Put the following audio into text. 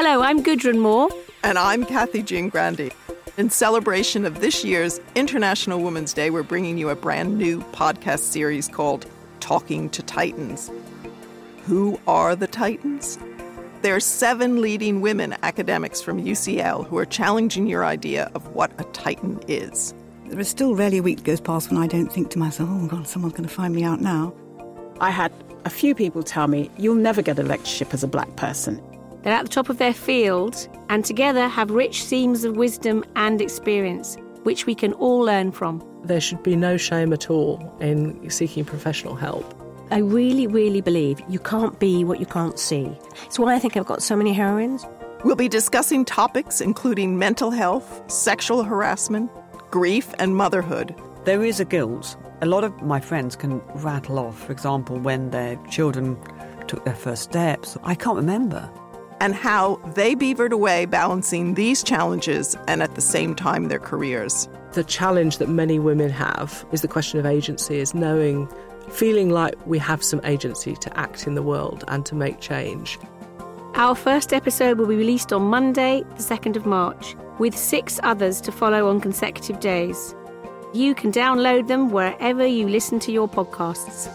Hello, I'm Gudrun Moore. And I'm Kathy Jean Grandy. In celebration of this year's International Women's Day, we're bringing you a brand new podcast series called Talking to Titans. Who are the Titans? There are seven leading women academics from UCL who are challenging your idea of what a Titan is. There is still rarely a week goes past when I don't think to myself, oh God, someone's going to find me out now. I had a few people tell me, you'll never get a lectureship as a black person. They're at the top of their field and together have rich seams of wisdom and experience, which we can all learn from. There should be no shame at all in seeking professional help. I really, really believe you can't be what you can't see. It's why I think I've got so many heroines. We'll be discussing topics including mental health, sexual harassment, grief, and motherhood. There is a guilt. A lot of my friends can rattle off, for example, when their children took their first steps. I can't remember and how they beavered away balancing these challenges and at the same time their careers. The challenge that many women have is the question of agency, is knowing, feeling like we have some agency to act in the world and to make change. Our first episode will be released on Monday, the 2nd of March, with six others to follow on consecutive days. You can download them wherever you listen to your podcasts.